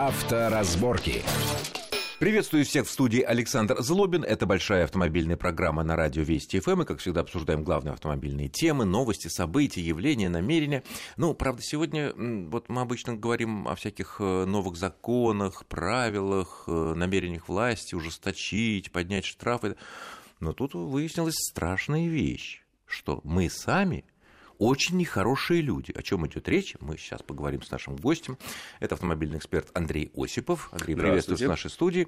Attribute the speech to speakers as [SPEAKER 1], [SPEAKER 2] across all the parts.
[SPEAKER 1] Авторазборки.
[SPEAKER 2] Приветствую всех в студии Александр Злобин. Это большая автомобильная программа на радио Вести ФМ. И, как всегда, обсуждаем главные автомобильные темы, новости, события, явления, намерения. Ну, правда, сегодня вот мы обычно говорим о всяких э, новых законах, правилах, э, намерениях власти ужесточить, поднять штрафы. Но тут выяснилась страшная вещь, что мы сами очень нехорошие люди. О чем идет речь? Мы сейчас поговорим с нашим гостем. Это автомобильный эксперт Андрей Осипов. Андрей, приветствую в нашей студии.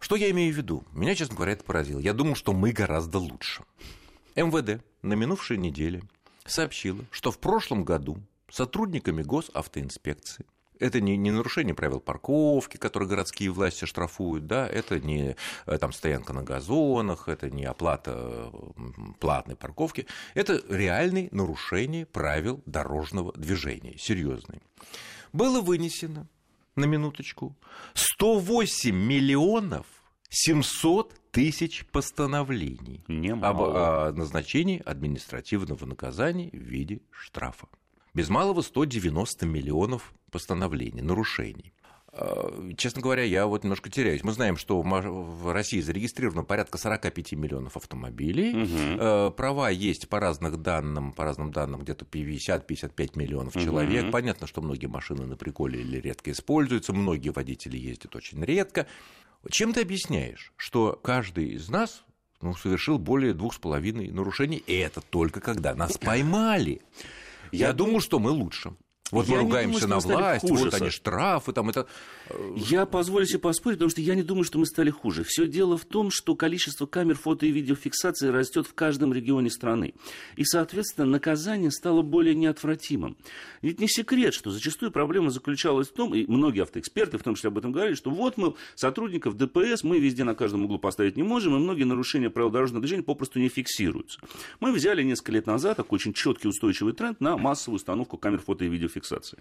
[SPEAKER 2] Что я имею в виду? Меня, честно говоря, это поразило. Я думал, что мы гораздо лучше. МВД на минувшей неделе сообщила, что в прошлом году сотрудниками госавтоинспекции это не, не нарушение правил парковки, которые городские власти штрафуют, да, это не э, там, стоянка на газонах, это не оплата платной парковки, это реальное нарушение правил дорожного движения, серьезное. Было вынесено, на минуточку, 108 миллионов 700 тысяч постановлений Немало. об о назначении административного наказания в виде штрафа без малого 190 миллионов постановлений, нарушений. А, честно говоря, я вот немножко теряюсь. Мы знаем, что в России зарегистрировано порядка 45 миллионов автомобилей. Угу. Права есть по разным данным, по разным данным где-то 50-55 миллионов человек. Угу. Понятно, что многие машины на приколе или редко используются, многие водители ездят очень редко. Чем ты объясняешь, что каждый из нас ну, совершил более двух с половиной нарушений, и это только когда нас поймали? Я, Я думаю, что мы лучше. Вот я мы ругаемся думаю, на власть, вот они штрафы, там это...
[SPEAKER 3] Э, я позволю себе поспорить, потому что я не думаю, что мы стали хуже. Все дело в том, что количество камер фото и видеофиксации растет в каждом регионе страны. И, соответственно, наказание стало более неотвратимым. Ведь не секрет, что зачастую проблема заключалась в том, и многие автоэксперты в том числе об этом говорили, что вот мы сотрудников ДПС мы везде на каждом углу поставить не можем, и многие нарушения правил дорожного движения попросту не фиксируются. Мы взяли несколько лет назад такой очень четкий устойчивый тренд на массовую установку камер фото и видеофиксации фиксации.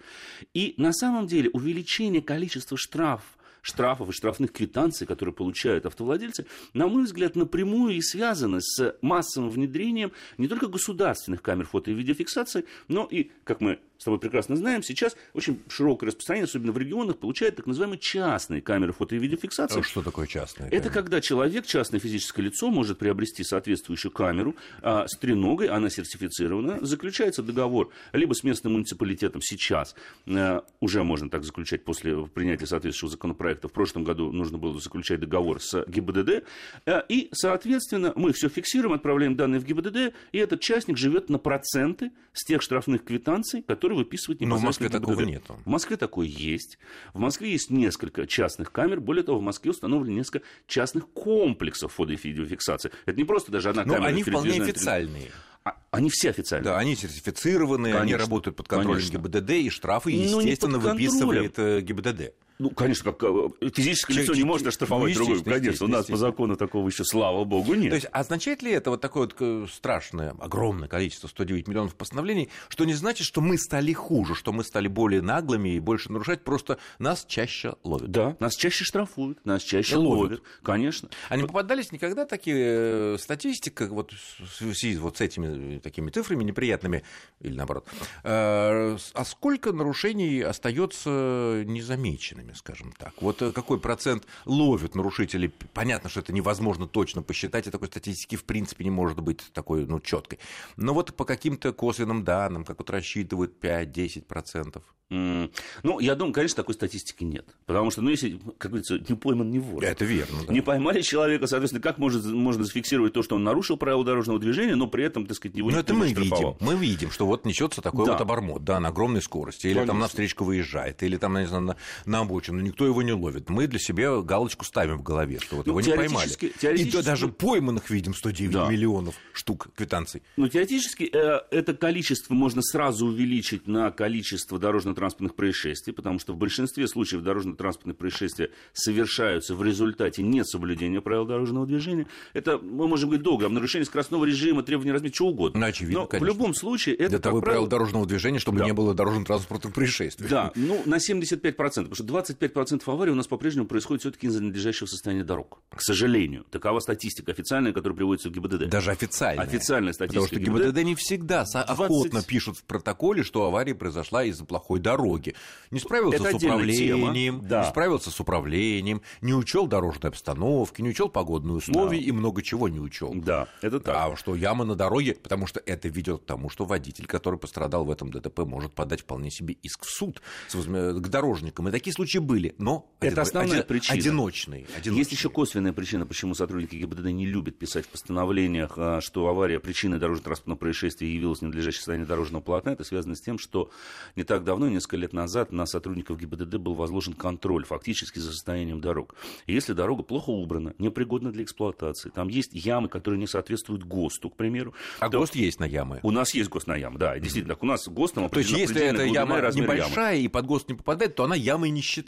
[SPEAKER 3] И на самом деле увеличение количества штрафов штрафов и штрафных квитанций, которые получают автовладельцы, на мой взгляд, напрямую и связаны с массовым внедрением не только государственных камер фото и видеофиксации, но и, как мы с тобой прекрасно знаем, сейчас очень широкое распространение, особенно в регионах, получают так называемые частные камеры фото и видеофиксации. А
[SPEAKER 2] что такое частные?
[SPEAKER 3] Это когда человек, частное физическое лицо, может приобрести соответствующую камеру а, с треногой, она сертифицирована, заключается договор либо с местным муниципалитетом сейчас, а, уже можно так заключать после принятия соответствующего законопроекта, в прошлом году нужно было заключать договор с ГИБДД, а, и, соответственно, мы все фиксируем, отправляем данные в ГИБДД, и этот частник живет на проценты с тех штрафных квитанций, которые который выписывает
[SPEAKER 2] непосредственно Но в Москве такого
[SPEAKER 3] ГИБДД.
[SPEAKER 2] нет.
[SPEAKER 3] В Москве такое есть. В Москве есть несколько частных камер. Более того, в Москве установлены несколько частных комплексов фото- и видеофиксации. Это не просто даже одна
[SPEAKER 2] Но
[SPEAKER 3] камера.
[SPEAKER 2] они вполне официальные.
[SPEAKER 3] А, они все официальные.
[SPEAKER 2] Да, они сертифицированы, конечно, они работают под контролем конечно. ГИБДД, и штрафы, естественно, выписывает э, ГИБДД.
[SPEAKER 3] Ну, конечно, как э, физическое лицо не может оштрафовать ну, другое. Конечно, у нас по закону такого еще, слава богу, нет.
[SPEAKER 2] То есть, означает ли это вот такое вот страшное, огромное количество, 109 миллионов постановлений, что не значит, что мы стали хуже, что мы стали более наглыми и больше нарушать, просто нас чаще ловят?
[SPEAKER 3] Да, нас чаще штрафуют, нас чаще ловят. ловят, конечно.
[SPEAKER 2] А не попадались никогда такие э, статистика вот в связи вот с этими такими цифрами неприятными, или наоборот, э, а сколько нарушений остается незамеченными? Нарушителями, скажем так. Вот э, какой процент ловят нарушителей? Понятно, что это невозможно точно посчитать, и такой статистики в принципе не может быть такой, ну, четкой. Но вот по каким-то косвенным данным, как вот рассчитывают 5-10%.
[SPEAKER 3] Mm. Ну, я думаю, конечно, такой статистики нет. Потому что, ну, если, как говорится, не пойман, не вор.
[SPEAKER 2] Это верно.
[SPEAKER 3] Да. Не поймали человека, соответственно, как может, можно зафиксировать то, что он нарушил правила дорожного движения, но при этом, так сказать, его
[SPEAKER 2] но это мы видим. Мы видим, что вот несется такой да. вот обормот, да, на огромной скорости. Или конечно. там на встречку выезжает, или там, не знаю, на, на обочину. Никто его не ловит. Мы для себя галочку ставим в голове, что вот ну, его не поймали. Теоретически... И даже пойманных видим 109 да. миллионов штук квитанций.
[SPEAKER 3] Ну, теоретически э, это количество можно сразу увеличить на количество дорожно дорожно-транспортных происшествий, потому что в большинстве случаев дорожно-транспортные происшествия совершаются в результате несоблюдения правил дорожного движения. Это, мы можем говорить долго, о нарушении скоростного режима, требования разметки, чего угодно.
[SPEAKER 2] Ну, очевидно,
[SPEAKER 3] Но
[SPEAKER 2] конечно.
[SPEAKER 3] в любом случае это,
[SPEAKER 2] Для того правило... правил дорожного движения, чтобы да. не было дорожно-транспортных происшествий.
[SPEAKER 3] Да, ну, на 75%, потому что 25% аварий у нас по-прежнему происходит все-таки из-за надлежащего состояния дорог. К сожалению. Такова статистика официальная, которая приводится в ГИБДД.
[SPEAKER 2] Даже официальная.
[SPEAKER 3] Официальная статистика
[SPEAKER 2] Потому что ГИБДД, ГИБДД не всегда 20... охотно пишут в протоколе, что авария произошла из-за плохой дороги. Не справился
[SPEAKER 3] Это
[SPEAKER 2] с управлением,
[SPEAKER 3] да.
[SPEAKER 2] не справился с управлением, не учел дорожной обстановки, не учел погодные условия и много чего не учел.
[SPEAKER 3] Да, это так.
[SPEAKER 2] А что яма на дороге, потому что это ведет к тому, что водитель, который пострадал в этом ДТП, может подать вполне себе иск в суд к дорожникам. И такие случаи были, но
[SPEAKER 3] Это основная
[SPEAKER 2] один-
[SPEAKER 3] причина.
[SPEAKER 2] одиночные, одиночные.
[SPEAKER 3] Есть еще косвенная причина, почему сотрудники ГИБДД не любят писать в постановлениях, а, что авария причиной дорожно-транспортного происшествия явилась ненадлежащее состояние дорожного полотна. Это связано с тем, что не так давно, несколько лет назад, на сотрудников ГИБДД был возложен контроль фактически за состоянием дорог. И если дорога плохо убрана, непригодна для эксплуатации, там есть ямы, которые не соответствуют ГОСТу, к примеру.
[SPEAKER 2] А
[SPEAKER 3] то-
[SPEAKER 2] ГОСТ есть на ямы.
[SPEAKER 3] У нас есть ГОСТ на ямы, да, действительно. Так у нас ГОСТом
[SPEAKER 2] То есть, если эта яма
[SPEAKER 3] размер ямы.
[SPEAKER 2] небольшая и под ГОСТ не попадает, то она ямой не считается.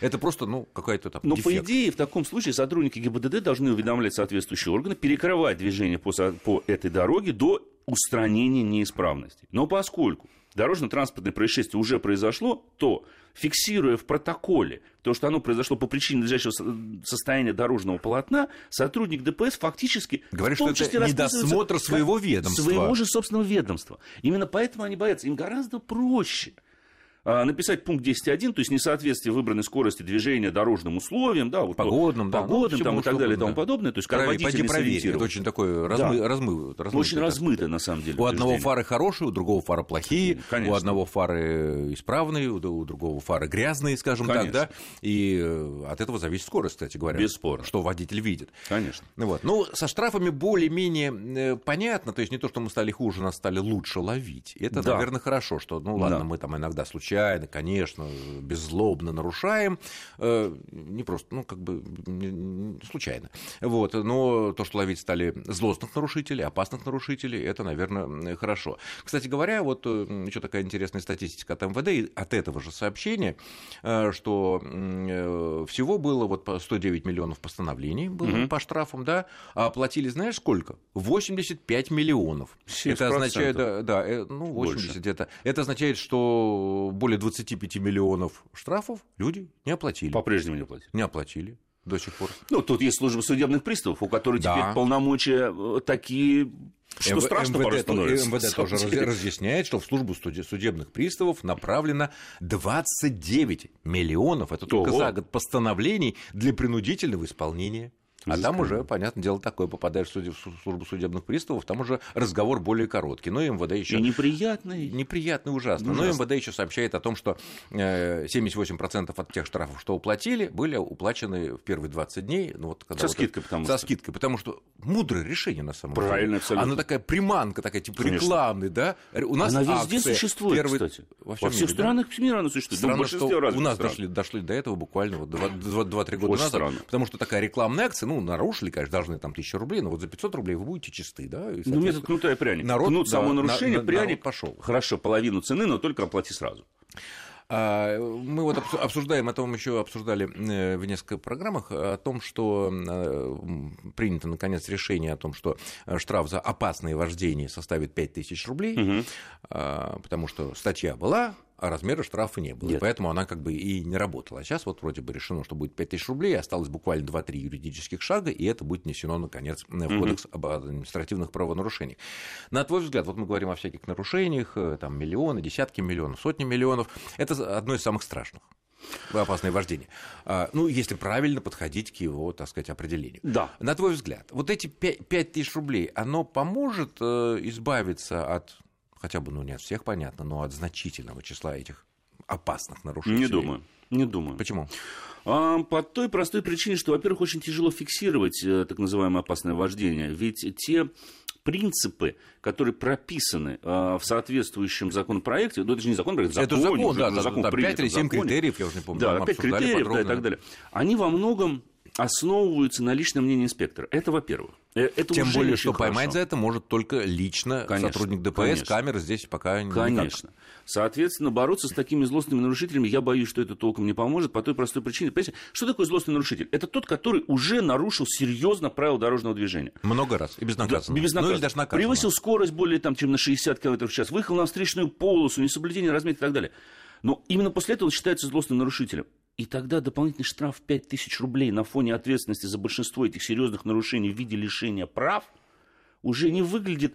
[SPEAKER 2] Это просто, ну, какая-то там
[SPEAKER 3] Но,
[SPEAKER 2] дефект.
[SPEAKER 3] по идее, в таком случае сотрудники ГИБДД должны уведомлять соответствующие органы, перекрывать движение по, по этой дороге до устранения неисправностей. Но поскольку дорожно-транспортное происшествие уже произошло, то, фиксируя в протоколе то, что оно произошло по причине надлежащего со- состояния дорожного полотна, сотрудник ДПС фактически
[SPEAKER 2] Говорит, что это недосмотр своего ведомства.
[SPEAKER 3] Своего же собственного ведомства. Именно поэтому они боятся. Им гораздо проще написать пункт 10.1, то есть несоответствие выбранной скорости движения дорожным условиям, да, вот,
[SPEAKER 2] Погодным, да, ну,
[SPEAKER 3] погодным
[SPEAKER 2] всему
[SPEAKER 3] там, и так далее и тому
[SPEAKER 2] да.
[SPEAKER 3] подобное, то есть как
[SPEAKER 2] Проверь,
[SPEAKER 3] водитель
[SPEAKER 2] проверь. Это очень такое размы,
[SPEAKER 3] Да.
[SPEAKER 2] размы- размытое,
[SPEAKER 3] Очень
[SPEAKER 2] так
[SPEAKER 3] размыто, на самом деле.
[SPEAKER 2] У одного фары хорошие, у другого фары плохие,
[SPEAKER 3] Конечно.
[SPEAKER 2] у одного фары исправные, у другого фары грязные, скажем так,
[SPEAKER 3] Конечно.
[SPEAKER 2] да. И э, от этого зависит скорость, кстати говоря.
[SPEAKER 3] Бесспорно.
[SPEAKER 2] Что водитель видит.
[SPEAKER 3] Конечно.
[SPEAKER 2] Ну Вот. Ну, со штрафами более-менее э, понятно, то есть не то, что мы стали хуже, нас стали лучше ловить. Это,
[SPEAKER 3] Да.
[SPEAKER 2] наверное, хорошо, что, ну ладно,
[SPEAKER 3] Да.
[SPEAKER 2] мы там иногда случайно, конечно, беззлобно нарушаем, э, не просто, ну, как бы случайно. Вот. Но то, что ловить стали злостных нарушителей, опасных нарушителей, это, наверное, хорошо. Кстати говоря, вот еще такая интересная статистика от МВД, и от этого же сообщения, э, что э, всего было вот по 109 миллионов постановлений было по штрафам, да, а оплатили, знаешь, сколько? 85 миллионов.
[SPEAKER 3] 70%.
[SPEAKER 2] Это означает, да, да, э, ну, 80
[SPEAKER 3] Больше.
[SPEAKER 2] где-то. Это означает, что более 25 миллионов штрафов люди не оплатили.
[SPEAKER 3] По-прежнему не платить.
[SPEAKER 2] Не оплатили до сих пор.
[SPEAKER 3] Ну, тут есть служба судебных приставов, у которых
[SPEAKER 2] Да.
[SPEAKER 3] теперь полномочия э, такие, что
[SPEAKER 2] МВ-
[SPEAKER 3] страшно
[SPEAKER 2] МВД,
[SPEAKER 3] становится.
[SPEAKER 2] МВД тоже
[SPEAKER 3] деле.
[SPEAKER 2] раз- разъясняет, что в службу суде- судебных приставов направлено 29 миллионов, это только
[SPEAKER 3] Ого.
[SPEAKER 2] за год, постановлений для принудительного исполнения. А там уже, понятное дело, такое, попадаешь в службу судебных приставов, там уже разговор более короткий. Но МВД еще
[SPEAKER 3] И неприятный.
[SPEAKER 2] неприятно и ужасно. Но
[SPEAKER 3] Ужасно.
[SPEAKER 2] МВД еще сообщает о том, что э, 78% от тех штрафов, что уплатили, были уплачены в первые 20 дней. Ну, вот, когда
[SPEAKER 3] Со
[SPEAKER 2] вот
[SPEAKER 3] скидкой,
[SPEAKER 2] это-
[SPEAKER 3] потому
[SPEAKER 2] Со
[SPEAKER 3] что.
[SPEAKER 2] скидкой, потому что мудрое решение на самом деле.
[SPEAKER 3] Правильно, абсолютно.
[SPEAKER 2] Она такая приманка, такая типа
[SPEAKER 3] Конечно.
[SPEAKER 2] рекламный, да? У нас
[SPEAKER 3] Она везде существует,
[SPEAKER 2] первый-
[SPEAKER 3] кстати.
[SPEAKER 2] Во,
[SPEAKER 3] Во
[SPEAKER 2] всем
[SPEAKER 3] всех
[SPEAKER 2] мире, да?
[SPEAKER 3] странах мира она существует. Ну,
[SPEAKER 2] Странно, что у нас
[SPEAKER 3] стран.
[SPEAKER 2] дошли, дошли до этого буквально вот 2-3 года
[SPEAKER 3] Очень
[SPEAKER 2] назад.
[SPEAKER 3] странно.
[SPEAKER 2] Потому что такая рекламная акция, ну, нарушили, конечно, должны там тысячу рублей, но вот за 500 рублей вы будете чисты, да? и,
[SPEAKER 3] Ну, метод кнута и пряника.
[SPEAKER 2] народ,
[SPEAKER 3] Кнут
[SPEAKER 2] да,
[SPEAKER 3] само
[SPEAKER 2] на-
[SPEAKER 3] нарушение,
[SPEAKER 2] на-
[SPEAKER 3] пряник
[SPEAKER 2] пошел.
[SPEAKER 3] Хорошо, половину цены, но только оплати сразу.
[SPEAKER 2] А, Мы вот обсу- обсуждаем, это мы еще обсуждали э, в нескольких программах, о том, что э, принято, наконец, решение о том, что э, штраф за опасное вождение составит 5000 рублей, а, потому что статья была, а размера штрафа не было. И
[SPEAKER 3] Нет.
[SPEAKER 2] поэтому она как бы и не работала. А сейчас вот вроде бы решено, что будет 5000 рублей, осталось буквально 2-3 юридических шага, и это будет внесено, наконец, в Кодекс об административных правонарушениях. На твой взгляд, вот мы говорим о всяких нарушениях, э, там миллионы, десятки миллионов, сотни миллионов, это одно из самых страшных опасное вождение. А, Ну, если правильно подходить к его, так сказать, определению.
[SPEAKER 3] Да.
[SPEAKER 2] На твой взгляд, вот эти 5 тысяч рублей, оно поможет э, избавиться от, хотя бы, ну, не от всех, понятно, но от значительного числа этих опасных нарушителей?
[SPEAKER 3] Не думаю. Не думаю.
[SPEAKER 2] Почему?
[SPEAKER 3] А, По той простой причине, что, во-первых, очень тяжело фиксировать э, так называемое опасное вождение. Ведь те принципы, которые прописаны э, в соответствующем законопроекте, ну это же не законопроект,
[SPEAKER 2] Это
[SPEAKER 3] законе,
[SPEAKER 2] закон,
[SPEAKER 3] уже,
[SPEAKER 2] да, да,
[SPEAKER 3] закон
[SPEAKER 2] там
[SPEAKER 3] принят
[SPEAKER 2] 5 или
[SPEAKER 3] в
[SPEAKER 2] 7
[SPEAKER 3] законе.
[SPEAKER 2] критериев, я уже не помню,
[SPEAKER 3] Да,
[SPEAKER 2] мы
[SPEAKER 3] опять
[SPEAKER 2] обсуждали
[SPEAKER 3] критериев, да, и так далее. Они во многом основываются на личном мнении инспектора. Это во-первых. Э, Это
[SPEAKER 2] Тем более, что поймать
[SPEAKER 3] хорошо.
[SPEAKER 2] за это может только лично
[SPEAKER 3] Конечно,
[SPEAKER 2] сотрудник ДПС,
[SPEAKER 3] конечно.
[SPEAKER 2] камеры здесь пока никак.
[SPEAKER 3] Конечно. Соответственно, бороться с такими злостными нарушителями, я боюсь, что это толком не поможет по той простой причине. Понимаете, что такое злостный нарушитель? Это тот, который уже нарушил серьезно правила дорожного движения.
[SPEAKER 2] Много раз и безнаказанно.
[SPEAKER 3] Да, безнаказанно.
[SPEAKER 2] Ну, или даже наказанно.
[SPEAKER 3] Превысил скорость более там, чем на 60 км в час, выехал на встречную полосу, несоблюдение разметки и так далее. Но именно после этого он считается злостным нарушителем. И тогда дополнительный штраф в 5000 рублей на фоне ответственности за большинство этих серьезных нарушений в виде лишения прав уже не выглядит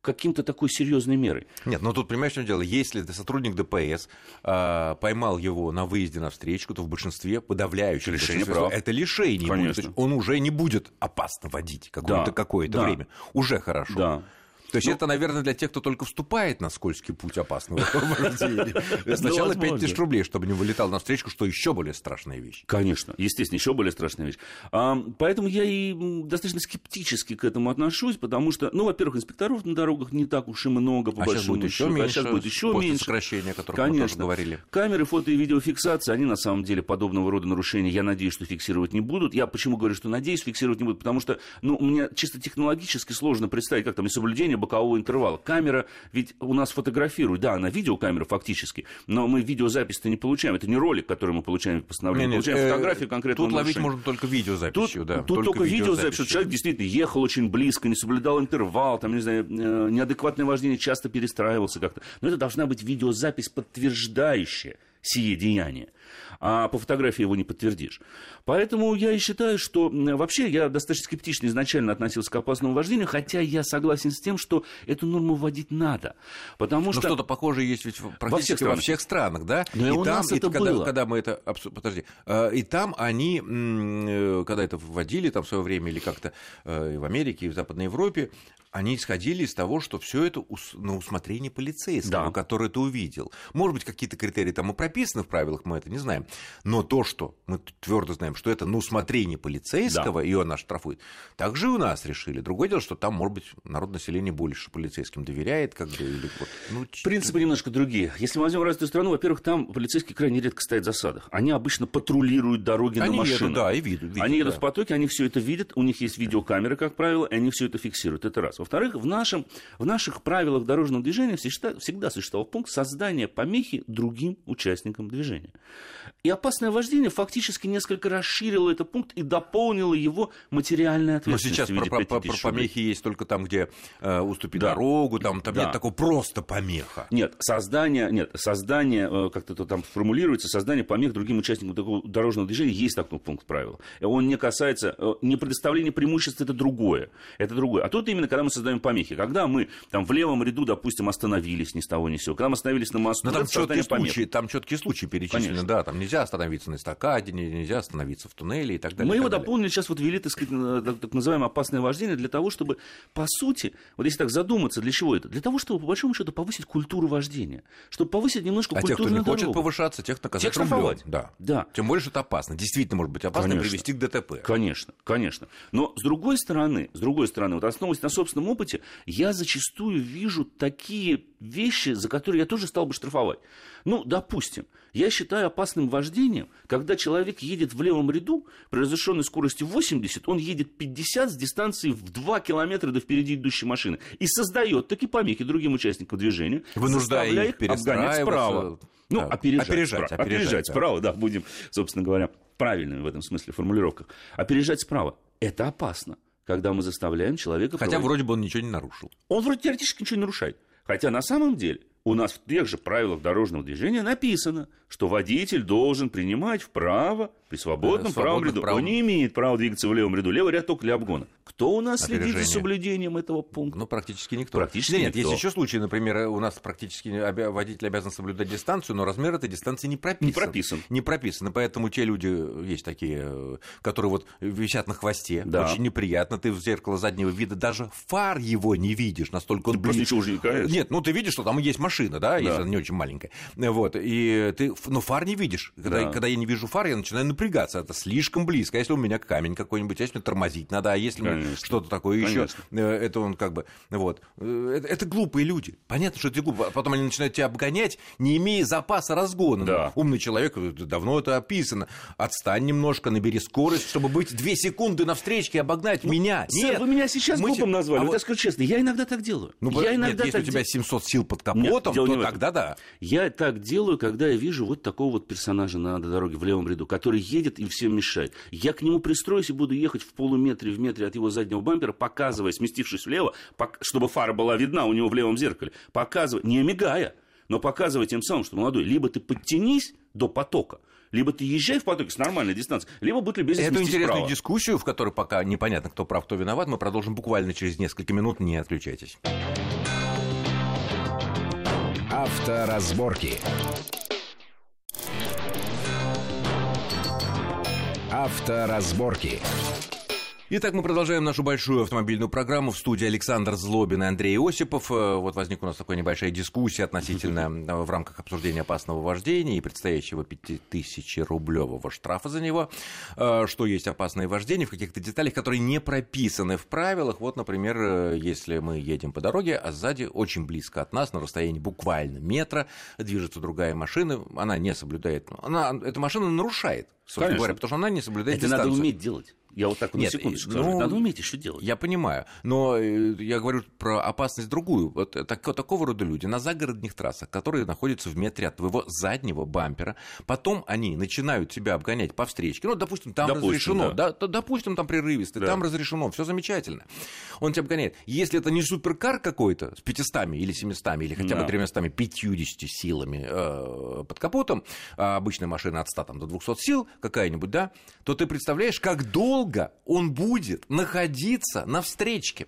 [SPEAKER 3] каким-то такой серьезной мерой.
[SPEAKER 2] Нет, но тут понимаешь, что дело? Если сотрудник ДПС э, поймал его на выезде на встречку, то в большинстве подавляющее
[SPEAKER 3] лишение
[SPEAKER 2] прав. это лишение. Конечно. Будет. Он уже не будет опасно водить какое-то да. какое да. время. Уже хорошо. Да. То есть ну, это, наверное, для тех, кто только вступает на скользкий путь опасного вождения. Сначала 5 тысяч рублей, чтобы не вылетал на встречку, что еще более страшная вещь.
[SPEAKER 3] Конечно, естественно, еще более страшная вещь. Поэтому я и достаточно скептически к этому отношусь, потому что, ну, во-первых, инспекторов на дорогах не так уж и много, по
[SPEAKER 2] а
[SPEAKER 3] большому
[SPEAKER 2] счету. А сейчас будет еще меньше. сокращения, о
[SPEAKER 3] Конечно.
[SPEAKER 2] мы тоже говорили.
[SPEAKER 3] Камеры фото и видеофиксации, они на самом деле подобного рода нарушения, я надеюсь, что фиксировать не будут. Я почему говорю, что надеюсь, фиксировать не будут? Потому что, ну, мне чисто технологически сложно представить, как там несоблюдение бокового интервала камера ведь у нас фотографирует, да, она видеокамера фактически, но мы видеозапись-то не получаем. Это не ролик, который мы получаем в постановлении. Мы получаем э, фотографию конкретно.
[SPEAKER 2] Тут ловить можно только видеозаписью,
[SPEAKER 3] тут, да. Тут только, только видеозапись, что человек действительно ехал очень близко, не соблюдал интервал, там, не знаю, э, неадекватное вождение часто перестраивался как-то. Но это должна быть видеозапись, подтверждающая сие деяние а по фотографии его не подтвердишь. Поэтому я и считаю, что вообще я достаточно скептично изначально относился к опасному вождению, хотя я согласен с тем, что эту норму вводить надо. Потому
[SPEAKER 2] Но
[SPEAKER 3] что...
[SPEAKER 2] что-то похожее есть ведь практически во всех странах, во всех странах да?
[SPEAKER 3] Но и, и у там, нас и это
[SPEAKER 2] когда,
[SPEAKER 3] было.
[SPEAKER 2] когда мы это... Подожди. Э, и там они, э, когда это вводили там в свое время или как-то э, в Америке, и в Западной Европе, они исходили из того, что все это на усмотрение полицейского, да. который это увидел. Может быть, какие-то критерии там и прописаны в правилах, мы это не знаем. Но то, что мы твердо знаем, что это на усмотрение полицейского, да. и он оштрафует, также и у нас решили. Другое дело, что там, может быть, народ населения больше полицейским доверяет, как бы, или вот,
[SPEAKER 3] ну, Принципы немножко другие. Если мы возьмем развитую страну, во-первых, там полицейские крайне редко стоят в засадах. Они обычно патрулируют дороги
[SPEAKER 2] они
[SPEAKER 3] на машинах.
[SPEAKER 2] Едут, да, и видят. видят
[SPEAKER 3] они едут
[SPEAKER 2] да.
[SPEAKER 3] в потоке, они все это видят, у них есть видеокамеры, как правило, и они все это фиксируют. Это раз. Во-вторых, в, нашем, в наших правилах дорожного движения всегда, всегда существовал пункт создания помехи другим участникам движения. И опасное вождение фактически несколько расширило этот пункт и дополнило его материальной ответственностью.
[SPEAKER 2] Но сейчас про, про, про помехи есть только там, где э, уступи да. дорогу, там, там да. нет такого просто помеха.
[SPEAKER 3] Нет, создание, нет, создание, э, как-то это там формулируется, создание помех другим участникам такого дорожного движения есть такой пункт правил. Он не касается, э, не предоставление преимуществ, это другое. Это другое. А тут именно, когда мы создаем помехи, когда мы там в левом ряду, допустим, остановились ни с того ни с сего, когда мы остановились на мосту,
[SPEAKER 2] Но там четкие, случаи, там четкие случаи перечислены, Конечно. Да, там нельзя остановиться на эстакаде, нельзя остановиться в туннеле и так далее.
[SPEAKER 3] Мы его
[SPEAKER 2] далее.
[SPEAKER 3] дополнили, сейчас вот ввели, так, сказать, так, так называемое опасное вождение для того, чтобы, по сути, вот если так задуматься, для чего это? Для того, чтобы, по большому счету, повысить культуру вождения, чтобы повысить немножко
[SPEAKER 2] а
[SPEAKER 3] культуру
[SPEAKER 2] тех, кто не
[SPEAKER 3] хочет
[SPEAKER 2] повышаться, тех наказать
[SPEAKER 3] тех рублем.
[SPEAKER 2] Да.
[SPEAKER 3] да.
[SPEAKER 2] Тем более, что это опасно. Действительно может быть опасно
[SPEAKER 3] конечно.
[SPEAKER 2] привести к ДТП.
[SPEAKER 3] Конечно, конечно. Но с другой стороны, с другой стороны, вот основываясь на собственном опыте, я зачастую вижу такие вещи, за которые я тоже стал бы штрафовать. Ну, допустим, я считаю опасным вождением, когда человек едет в левом ряду при разрешенной скорости 80, он едет 50 с дистанции в 2 километра до впереди идущей машины и создает такие помехи другим участникам движения,
[SPEAKER 2] вынуждая их
[SPEAKER 3] обгонять справа. Ну,
[SPEAKER 2] да.
[SPEAKER 3] опережать,
[SPEAKER 2] опережать,
[SPEAKER 3] справа. опережать, опережать да. справа, да, будем, собственно говоря, правильными в этом смысле формулировках. Опережать справа – это опасно, когда мы заставляем человека...
[SPEAKER 2] Хотя проводить... вроде бы он ничего не нарушил.
[SPEAKER 3] Он вроде теоретически ничего не нарушает. Хотя на самом деле у нас в тех же правилах дорожного движения написано, что водитель должен принимать вправо при свободном да, правом ряду. Правом. Он не имеет права двигаться в левом ряду. Левый ряд только для обгона. Кто у нас Опережение. следит за соблюдением этого пункта?
[SPEAKER 2] Ну, практически никто.
[SPEAKER 3] Практически нет,
[SPEAKER 2] никто. есть еще случаи, например, у нас практически водитель обязан соблюдать дистанцию, но размер этой дистанции не прописан.
[SPEAKER 3] Не прописан.
[SPEAKER 2] Не прописан. Поэтому те люди, есть такие, которые вот висят на хвосте,
[SPEAKER 3] да.
[SPEAKER 2] очень неприятно, ты в зеркало заднего вида даже фар его не видишь, настолько он...
[SPEAKER 3] Ты блин... ничего уже не кажется.
[SPEAKER 2] Нет, ну ты видишь, что там есть машина, да, да. если она не очень маленькая. Вот, и ты, ну, фар не видишь. Когда, да. когда я не вижу фар, я начинаю напрягаться. Это слишком близко. А если у меня камень какой-нибудь, а если мне тормозить надо, а если мне что-то такое еще, э, это он как бы, вот. Э, это, это глупые люди. Понятно, что это глупо. А потом они начинают тебя обгонять, не имея запаса разгона.
[SPEAKER 3] Да.
[SPEAKER 2] Умный человек, э, давно это описано. Отстань немножко, набери скорость, чтобы быть две секунды на встречке и обогнать ну, меня.
[SPEAKER 3] Сэр, Нет, вы меня сейчас мы... глупым назвали. А вот... Я скажу честно, я иногда так делаю.
[SPEAKER 2] Ну,
[SPEAKER 3] я
[SPEAKER 2] нет,
[SPEAKER 3] иногда
[SPEAKER 2] если
[SPEAKER 3] так
[SPEAKER 2] у тебя 700 сил под капотом, Нет, то тогда да.
[SPEAKER 3] Я так делаю, когда я вижу вот такого вот персонажа на дороге в левом ряду, который едет и всем мешает. Я к нему пристроюсь и буду ехать в полуметре, в метре от его заднего бампера, показывая, сместившись влево, чтобы фара была видна у него в левом зеркале, показывая, не мигая, но показывая тем самым, что молодой, либо ты подтянись до потока, либо ты езжай в потоке с нормальной дистанцией, либо будь любезен
[SPEAKER 2] Эту интересную
[SPEAKER 3] вправо.
[SPEAKER 2] дискуссию, в которой пока непонятно, кто прав, кто виноват, мы продолжим буквально через несколько минут. Не отключайтесь.
[SPEAKER 1] Авторазборки. Авторазборки.
[SPEAKER 2] Итак, мы продолжаем нашу большую автомобильную программу в студии Александр Злобин и Андрей Осипов. Э, вот возникла у нас такая небольшая дискуссия относительно э, в рамках обсуждения опасного вождения и предстоящего 5000-рублевого штрафа за него, э, что есть опасное вождение в каких-то деталях, которые не прописаны в правилах. Вот, например, если мы едем по дороге, а сзади очень близко от нас, на расстоянии буквально метра, движется другая машина, она не соблюдает, она, эта машина нарушает, собственно Конечно. говоря, потому что она не соблюдает
[SPEAKER 3] Это
[SPEAKER 2] дистанцию.
[SPEAKER 3] надо уметь делать. Я вот так вот Нет, на секундочку ну, скажу. Надо уметь еще делать.
[SPEAKER 2] Я понимаю. Но э, я говорю про опасность другую. Вот так, такого рода люди на загородных трассах, которые находятся в метре от твоего заднего бампера, потом они начинают тебя обгонять по встречке. Ну, допустим, там допустим, разрешено. Да. Да, допустим, там прерывистый, да. там разрешено, все замечательно. Он тебя обгоняет. Если это не суперкар какой-то с 500 или 700 или хотя бы да. 350 силами э, под капотом, а обычная машина от 100 там, до 200 сил какая-нибудь, да, то ты представляешь, как долго долго он будет находиться на встречке.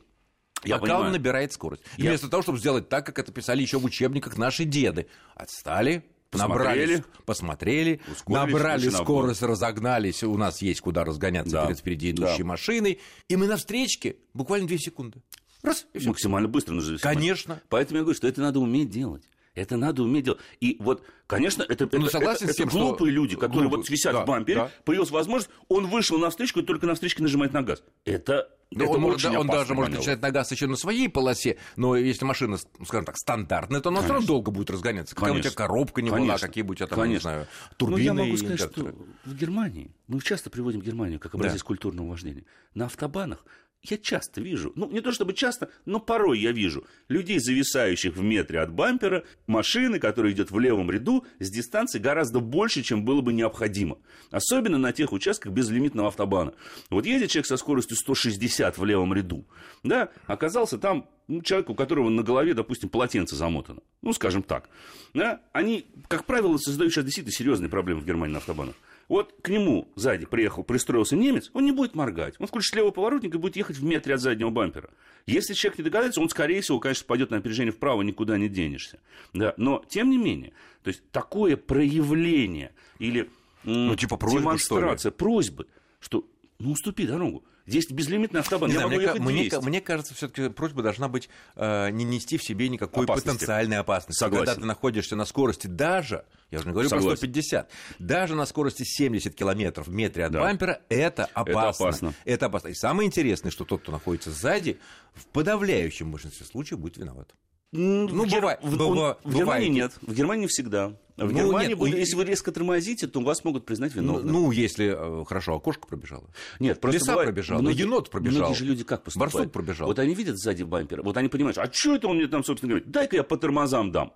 [SPEAKER 2] Я пока понимаю. он набирает скорость. Я... Вместо того, чтобы сделать так, как это писали еще в учебниках наши деды. Отстали, Посмотрели, посмотрели, набрали скорость, разогнались, у нас есть куда разгоняться да, перед впереди идущей да. машиной, и мы на встречке буквально 2 секунды.
[SPEAKER 3] Раз, и Максимально быстро нужно.
[SPEAKER 2] Конечно.
[SPEAKER 3] Поэтому я говорю, что это надо уметь делать. Это надо уметь делать. И вот, конечно, это, ну, это, это, это тем, глупые что... люди, которые глупые. вот висят да, в бампере, да. появилась возможность, он вышел на встречку и только на встречке нажимает на газ. Это
[SPEAKER 2] да это он, может, он даже может начать на газ еще на своей полосе, но если машина, скажем так, стандартная, то она все равно долго будет разгоняться. Какая у тебя коробка не была, какие будут у тебя там, не знаю, турбины. Ну, я
[SPEAKER 3] могу сказать, что в Германии, мы часто приводим Германию как образец да. культурного вождения, на автобанах я часто вижу, ну не то чтобы часто, но порой я вижу людей, зависающих в метре от бампера, машины, которая идет в левом ряду с дистанции гораздо больше, чем было бы необходимо. Особенно на тех участках безлимитного автобана. Вот едет человек со скоростью 160 в левом ряду, да, оказался там ну, человек, у которого на голове, допустим, полотенце замотано. Ну, скажем так. Да, они, как правило, создают сейчас действительно серьезные проблемы в Германии на автобанах. Вот к нему сзади приехал, пристроился немец, он не будет моргать. Он включит левый поворотник и будет ехать в метре от заднего бампера. Если человек не догадается, он, скорее всего, конечно, пойдет на опережение вправо, никуда не денешься. Да, но, тем не менее, то есть такое проявление или ну, типа просьбы, демонстрация, просьбы, что ну, уступи дорогу. Здесь безлимитный автобан. Не я
[SPEAKER 2] знаю, могу мне, мне, мне кажется, все-таки просьба должна быть э, не нести в себе никакой опасности. потенциальной опасности. Согласен. Когда ты находишься на скорости даже, я уже не говорю Согласен. про 150, даже на скорости 70 километров в метре от да. бампера, это опасно. Это опасно. Это опасно. И самое интересное, что тот, кто находится сзади, в подавляющем большинстве случаев будет виноват.
[SPEAKER 3] Ну, в, бывает, в, быва, в Германии нет. В Германии всегда. В ну, Германии, нет, будет, если вы резко тормозите, то вас могут признать виновным.
[SPEAKER 2] Ну, ну если, э, хорошо, окошко пробежало.
[SPEAKER 3] Нет, просто
[SPEAKER 2] Лиса бывает, пробежала, многие, енот пробежал.
[SPEAKER 3] Многие же люди как поступают?
[SPEAKER 2] Барсук пробежал.
[SPEAKER 3] Вот они видят сзади бампер, вот они понимают, а что это он мне там, собственно, говорит? Дай-ка я по тормозам дам.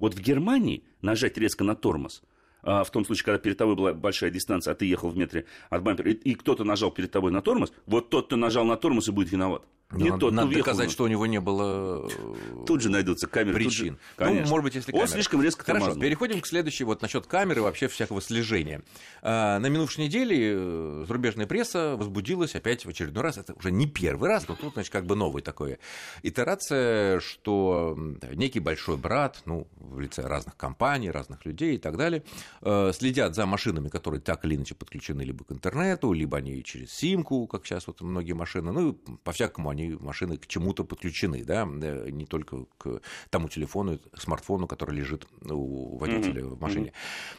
[SPEAKER 3] Вот в Германии нажать резко на тормоз, а в том случае, когда перед тобой была большая дистанция, а ты ехал в метре от бампера, и, и кто-то нажал перед тобой на тормоз, вот тот, кто нажал на тормоз, и будет виноват.
[SPEAKER 2] Не надо, тот, надо доказать, что у него не было э,
[SPEAKER 3] Тут же найдутся камеры.
[SPEAKER 2] Причин. Же,
[SPEAKER 3] ну, может быть, если камеры. Он слишком резко
[SPEAKER 2] Хорошо, тормознул. переходим к следующей, вот насчет камеры вообще всякого слежения. А, на минувшей неделе э, зарубежная пресса возбудилась опять в очередной раз, это уже не первый раз, но тут, значит, как бы новый такой итерация, что некий большой брат, ну, в лице разных компаний, разных людей и так далее, следят за машинами, которые так или иначе подключены либо к интернету, либо они через симку, как сейчас вот многие машины, ну, по-всякому они они, машины к чему-то подключены, да, э, не только к тому телефону, смартфону, который лежит у водителя mm-hmm. в машине.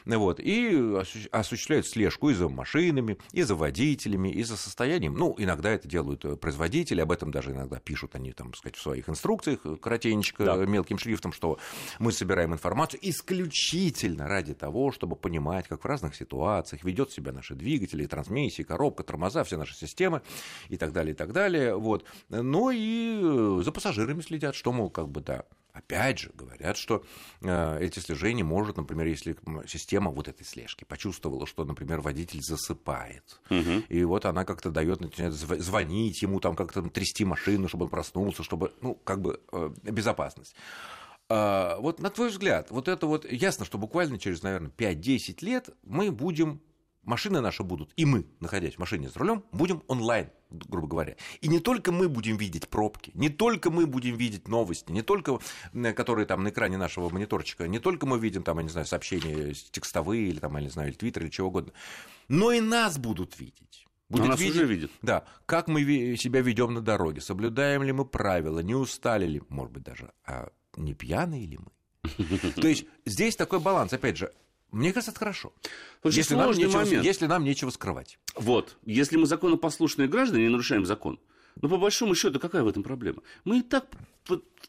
[SPEAKER 2] Mm-hmm. Вот, и осуществляют слежку и за машинами, и за водителями, и за состоянием. Ну, иногда это делают э, производители, об этом даже иногда пишут они, там, сказать, в своих инструкциях, э, коротенечко, да. мелким шрифтом, что мы собираем информацию исключительно ради того, чтобы понимать, как в разных ситуациях ведет себя наши двигатели, трансмиссии, коробка, тормоза, все наши системы и так далее, и так далее. Вот но и э, за пассажирами следят, что, мол, как бы, да, Опять же, говорят, что э, эти слежения может, например, если система вот этой слежки почувствовала, что, например, водитель засыпает, угу. и вот она как-то дает, начинает звонить ему, там как-то трясти машину, чтобы он проснулся, чтобы, ну, как бы э, безопасность. Э, вот на твой взгляд, вот это вот ясно, что буквально через, наверное, 5-10 лет мы будем машины наши будут, и мы, находясь в машине с рулем, будем онлайн, грубо говоря. И не только мы будем видеть пробки, не только мы будем видеть новости, не только, которые там на экране нашего мониторчика, не только мы видим там, я не знаю, сообщения текстовые или там, я не знаю, или твиттер, или чего угодно, но и нас будут видеть.
[SPEAKER 3] Будет нас видеть, уже видит.
[SPEAKER 2] Да, как мы себя ведем на дороге, соблюдаем ли мы правила, не устали ли, может быть, даже, а не пьяные ли мы. То есть здесь такой баланс, опять же, мне кажется, это хорошо.
[SPEAKER 3] Очень если, нам нечего, момент.
[SPEAKER 2] если нам нечего скрывать.
[SPEAKER 3] Вот. Если мы законопослушные граждане, не нарушаем закон, но по большому счету какая в этом проблема? Мы и так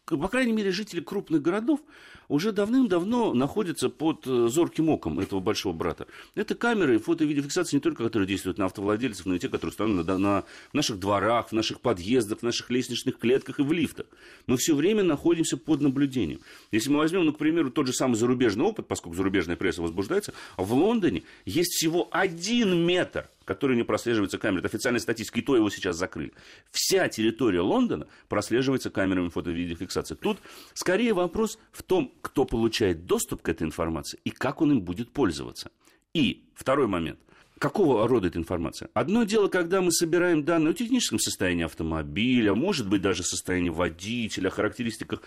[SPEAKER 3] по крайней мере, жители крупных городов уже давным-давно находятся под э, зорким оком этого большого брата. Это камеры, фото- и видеофиксация не только, которые действуют на автовладельцев, но и те, которые установлены на, на наших дворах, в наших подъездах, в наших лестничных клетках и в лифтах. Мы все время находимся под наблюдением. Если мы возьмем, ну, к примеру, тот же самый зарубежный опыт, поскольку зарубежная пресса возбуждается, в Лондоне есть всего один метр который не прослеживается камерой. Это официальная статистика, и то его сейчас закрыли. Вся территория Лондона прослеживается камерами фото-видеофиксации. Тут скорее вопрос в том, кто получает доступ к этой информации и как он им будет пользоваться. И второй момент. Какого рода эта информация? Одно дело, когда мы собираем данные о техническом состоянии автомобиля, может быть, даже состоянии водителя, характеристиках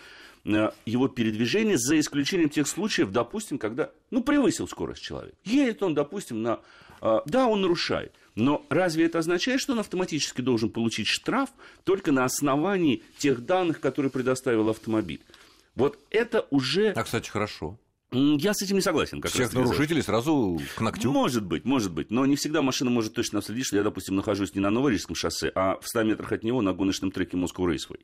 [SPEAKER 3] э, его передвижения, за исключением тех случаев, допустим, когда, ну, превысил скорость человек. Едет он, допустим, на а, да, он нарушает. Но разве это означает, что он автоматически должен получить штраф только на основании тех данных, которые предоставил автомобиль? Вот это уже...
[SPEAKER 2] А, кстати, хорошо.
[SPEAKER 3] Я с этим не согласен.
[SPEAKER 2] Как Всех нарушителей сразу к ногтю?
[SPEAKER 3] Может быть, может быть. Но не всегда машина может точно отследить, что я, допустим, нахожусь не на Новорижском шоссе, а в 100 метрах от него на гоночном треке Москву Рейсвей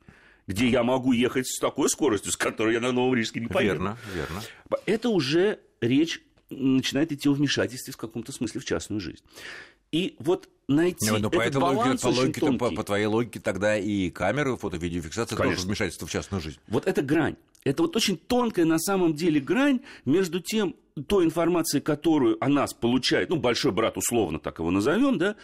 [SPEAKER 3] где я могу ехать с такой скоростью, с которой я на Новом Рижске не поеду.
[SPEAKER 2] Верно, верно.
[SPEAKER 3] Это уже речь начинает идти о вмешательстве в каком-то смысле в частную жизнь. И вот найти
[SPEAKER 2] ну,
[SPEAKER 3] по этот баланс
[SPEAKER 2] по, логике, по, по твоей логике тогда и камеры, фото-видеофиксация тоже вмешательство в частную жизнь.
[SPEAKER 3] Вот это грань. Это вот очень тонкая на самом деле грань между тем, той информацией, которую о нас получает, ну, большой брат, условно так его назовем, да,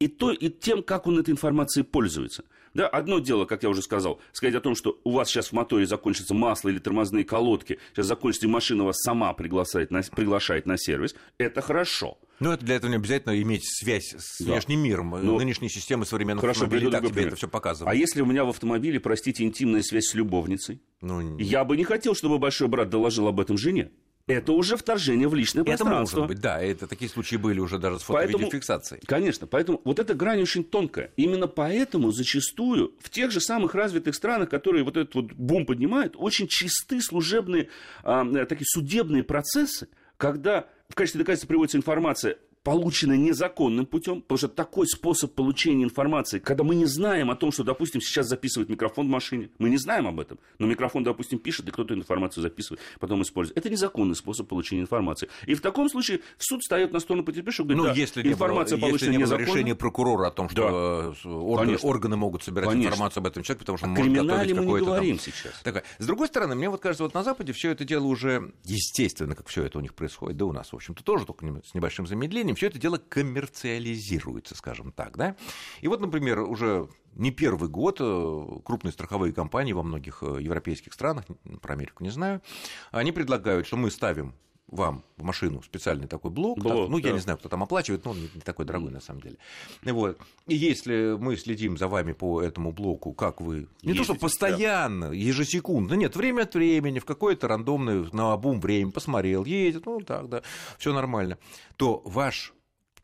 [SPEAKER 3] и, то, и тем, как он этой информацией пользуется. Да, одно дело, как я уже сказал, сказать о том, что у вас сейчас в моторе закончится масло или тормозные колодки, сейчас закончится, и машина вас сама приглашает на, приглашает на сервис, это хорошо.
[SPEAKER 2] Но это для этого не обязательно иметь связь с да. внешним миром. Но... Ну, Нынешние системы современных Хорошо, автомобилей так тебе это все показывают.
[SPEAKER 3] А если у меня в автомобиле, простите, интимная связь с любовницей? Ну... Я бы не хотел, чтобы большой брат доложил об этом жене это уже вторжение в личное пространство.
[SPEAKER 2] Это может быть, да, это такие случаи были уже даже с фото-видеофиксацией.
[SPEAKER 3] Конечно, поэтому вот эта грань очень тонкая. Именно поэтому зачастую в тех же самых развитых странах, которые вот этот вот бум поднимают, очень чисты служебные, э, такие судебные процессы, когда в качестве доказательства приводится информация получено незаконным путем, потому что такой способ получения информации, когда мы не знаем о том, что, допустим, сейчас записывает микрофон в машине, мы не знаем об этом, но микрофон, допустим, пишет, и кто-то информацию записывает, потом использует. Это незаконный способ получения информации. И в таком случае суд встает на сторону потерпевшего, говорит,
[SPEAKER 2] ну, да, если информация было, получена если не было решение прокурора о том, что да. органы, органы могут собирать Конечно. информацию об этом человеке, потому что он
[SPEAKER 3] может готовить мы не говорим там... сейчас.
[SPEAKER 2] Такое. С другой стороны, мне вот кажется, вот на Западе все это дело уже естественно, как все это у них происходит, да у нас, в общем-то, тоже только с небольшим замедлением, все это дело коммерциализируется, скажем так. Да? И вот, например, уже не первый год э, крупные страховые компании во многих э, европейских странах, про Америку не знаю, они предлагают, что мы ставим вам в машину специальный такой блок. блок так, ну, да. я не знаю, кто там оплачивает, но он не такой дорогой на самом деле. Вот. И если мы следим за вами по этому блоку, как вы... Не Ездите, то, что постоянно, да. ежесекундно, нет, время от времени, в какое-то рандомное, на обум время посмотрел, едет, ну, так, да, все нормально, то ваш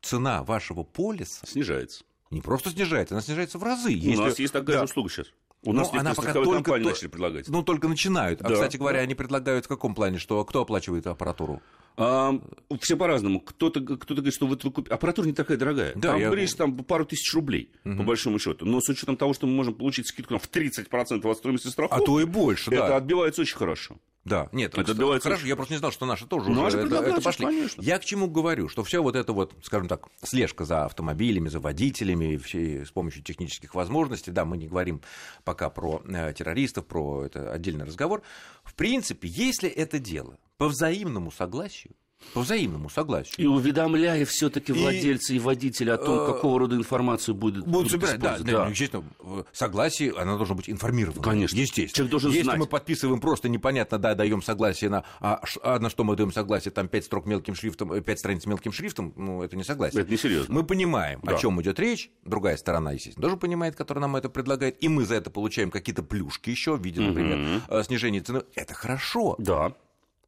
[SPEAKER 2] цена вашего полиса
[SPEAKER 3] снижается.
[SPEAKER 2] Не просто снижается, она снижается в разы. У
[SPEAKER 3] Если... нас есть такая да. же услуга сейчас. У нас
[SPEAKER 2] она пока только
[SPEAKER 3] то... начали предлагать.
[SPEAKER 2] Ну, только начинают. А, да. А, кстати говоря, да. они предлагают в каком плане, что кто оплачивает аппаратуру?
[SPEAKER 3] А, все по-разному. Кто-то, кто-то говорит, что вот вы купите. Аппаратура не такая дорогая. Да, там, я... говоришь, там пару тысяч рублей, угу. по большому счету. Но с учетом того, что мы можем получить скидку в 30% от стоимости страховки.
[SPEAKER 2] А то и больше,
[SPEAKER 3] да. Это отбивается очень хорошо.
[SPEAKER 2] Да, нет, это отбивается... хорошо, я просто не знал, что наши тоже ну, уже это, это пошли. Конечно. Я к чему говорю, что все вот это вот, скажем так, слежка за автомобилями, за водителями, все, с помощью технических возможностей, да, мы не говорим пока про э, террористов, про это отдельный разговор. В принципе, если это дело по взаимному согласию, По взаимному согласию.
[SPEAKER 3] И уведомляя все-таки владельца и, и водителя о том, э, какого рода информацию будет
[SPEAKER 2] будут собирать. Да, да. Ну, естественно, согласие, она должна быть информирована.
[SPEAKER 3] Конечно.
[SPEAKER 2] Естественно. Человек должен Если знать. мы подписываем просто непонятно, да, даем согласие на, а, а на что мы даем согласие, там пять строк мелким шрифтом, пять страниц мелким шрифтом, ну, это не согласие.
[SPEAKER 3] Это не серьезно.
[SPEAKER 2] Мы понимаем, да. о чем идет речь, другая сторона, естественно, тоже понимает, которая нам это предлагает, и мы за это получаем какие-то плюшки еще в виде, например, угу. снижения цены. Это хорошо.
[SPEAKER 3] Да.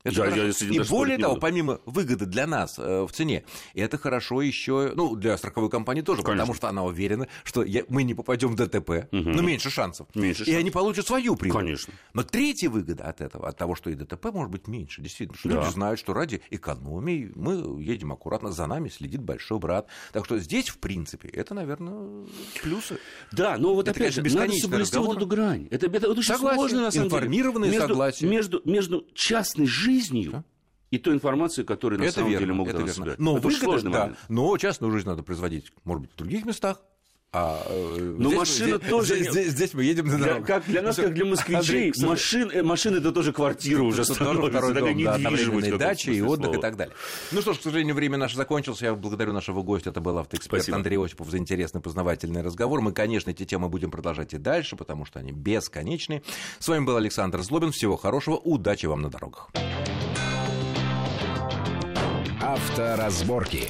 [SPEAKER 2] Это я, я и более того, помимо выгоды для нас э, в цене, это хорошо еще, ну, для страховой компании тоже, Конечно. потому что она уверена, что я, мы не попадем в ДТП, угу. но меньше шансов.
[SPEAKER 3] Меньше
[SPEAKER 2] и шансов. они получат свою прибыль.
[SPEAKER 3] Конечно.
[SPEAKER 2] Но третья выгода от этого, от того, что и ДТП может быть меньше, действительно, что да. люди знают, что ради экономии мы едем аккуратно, за нами следит большой брат. Так что здесь, в принципе, это, наверное, плюсы.
[SPEAKER 3] Да, но вот это, опять же, надо соблюсти вот эту грань. Это, это, это очень
[SPEAKER 2] Согласен. сложно, на самом
[SPEAKER 3] Информированное
[SPEAKER 2] деле. Между, согласие.
[SPEAKER 3] Между, между частной жизнью жизнью да? и той информацией, которую на
[SPEAKER 2] это
[SPEAKER 3] самом
[SPEAKER 2] верно,
[SPEAKER 3] деле могут
[SPEAKER 2] это
[SPEAKER 3] верно.
[SPEAKER 2] Но, это выгода, да, но частную жизнь надо производить, может быть, в других местах. А,
[SPEAKER 3] э, Но здесь, машина здесь, тоже...
[SPEAKER 2] Здесь, здесь, здесь мы едем на
[SPEAKER 3] дорогу. Для, как для нас, как для москвичей, Андрей, машин, э, машина это тоже квартира уже становится.
[SPEAKER 2] Второй дом, да, дачи и отдых слова. и так далее. Ну что ж, к сожалению, время наше закончилось. Я благодарю нашего гостя. Это был автоэксперт Спасибо. Андрей Осипов за интересный познавательный разговор. Мы, конечно, эти темы будем продолжать и дальше, потому что они бесконечны. С вами был Александр Злобин. Всего хорошего. Удачи вам на дорогах.
[SPEAKER 1] Авторазборки.